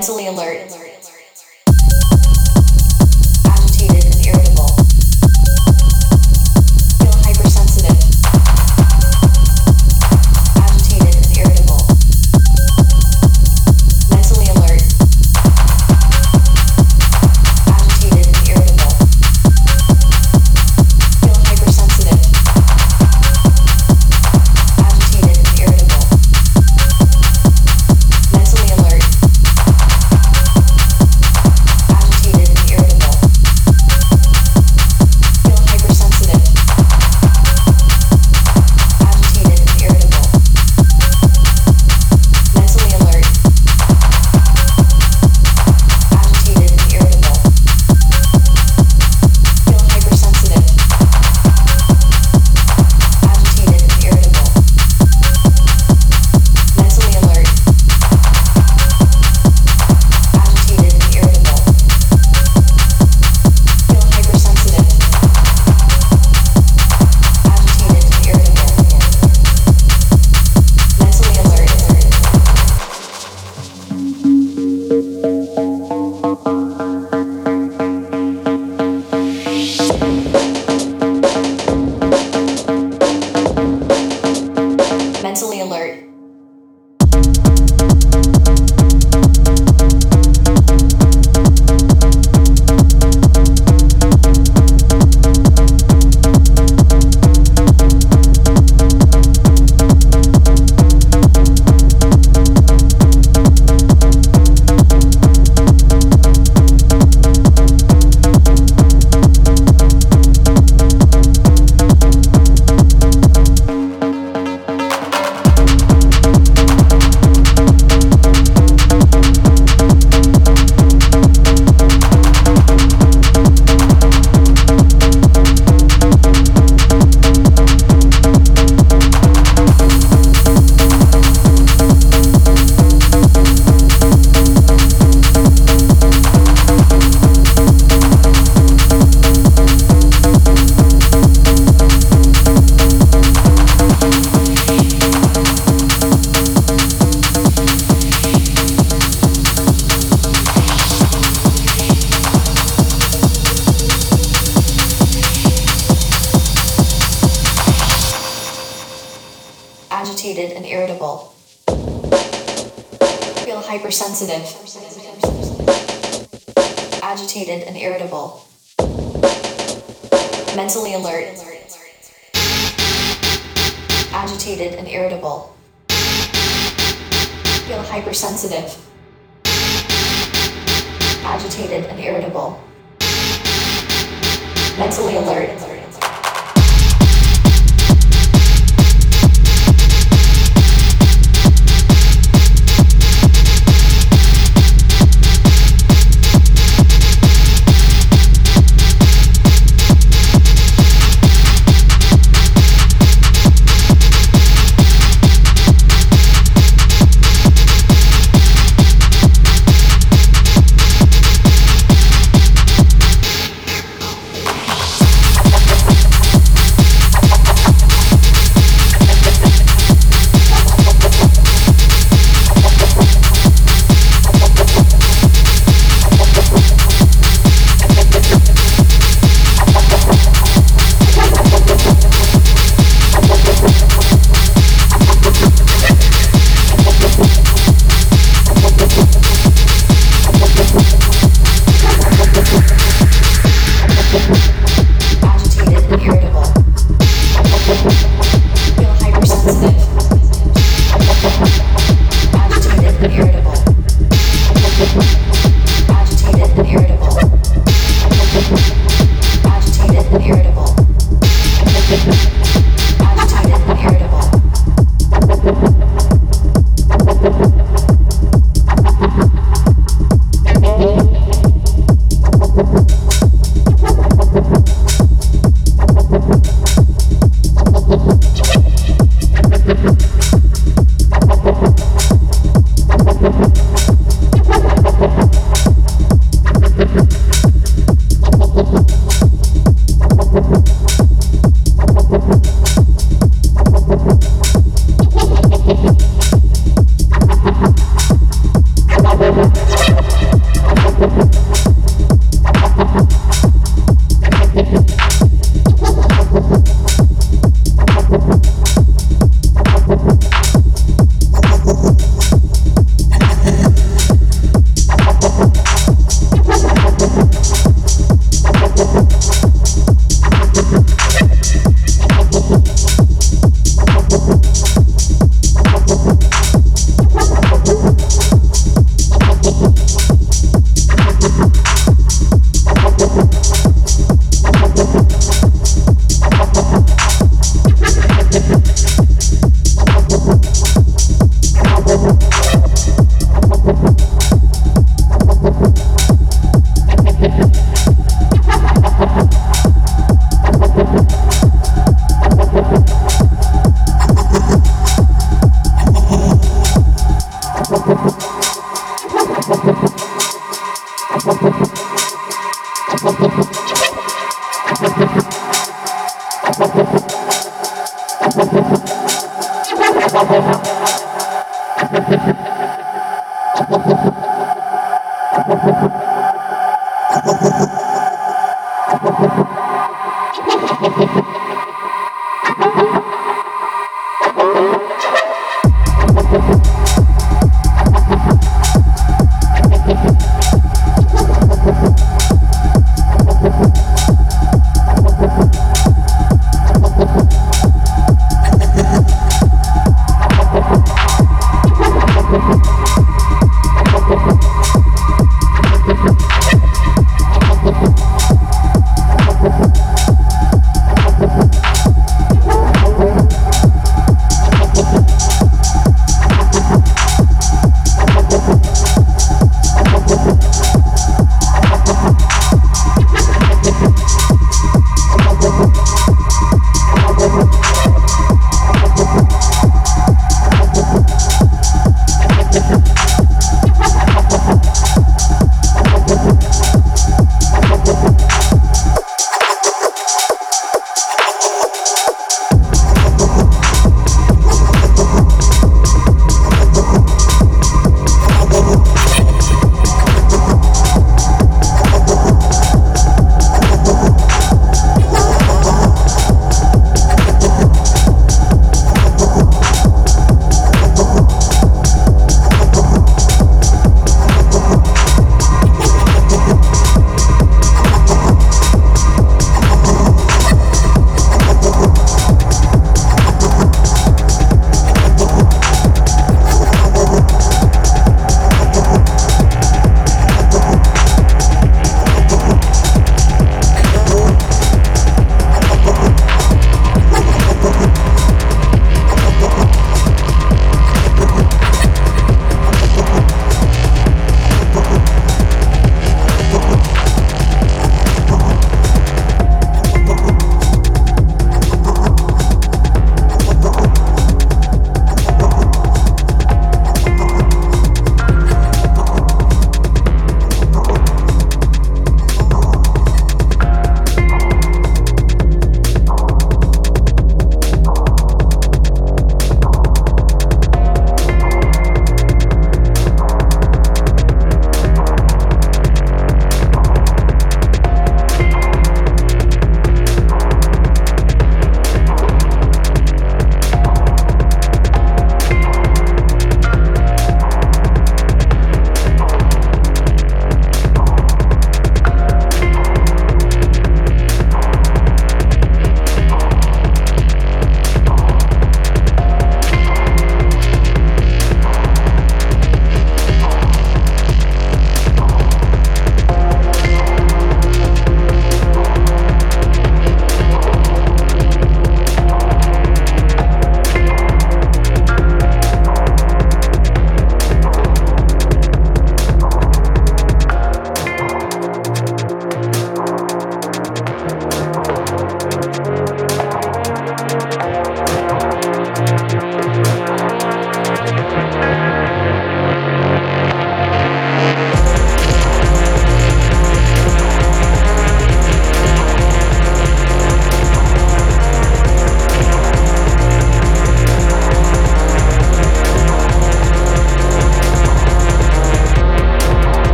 mentally alert.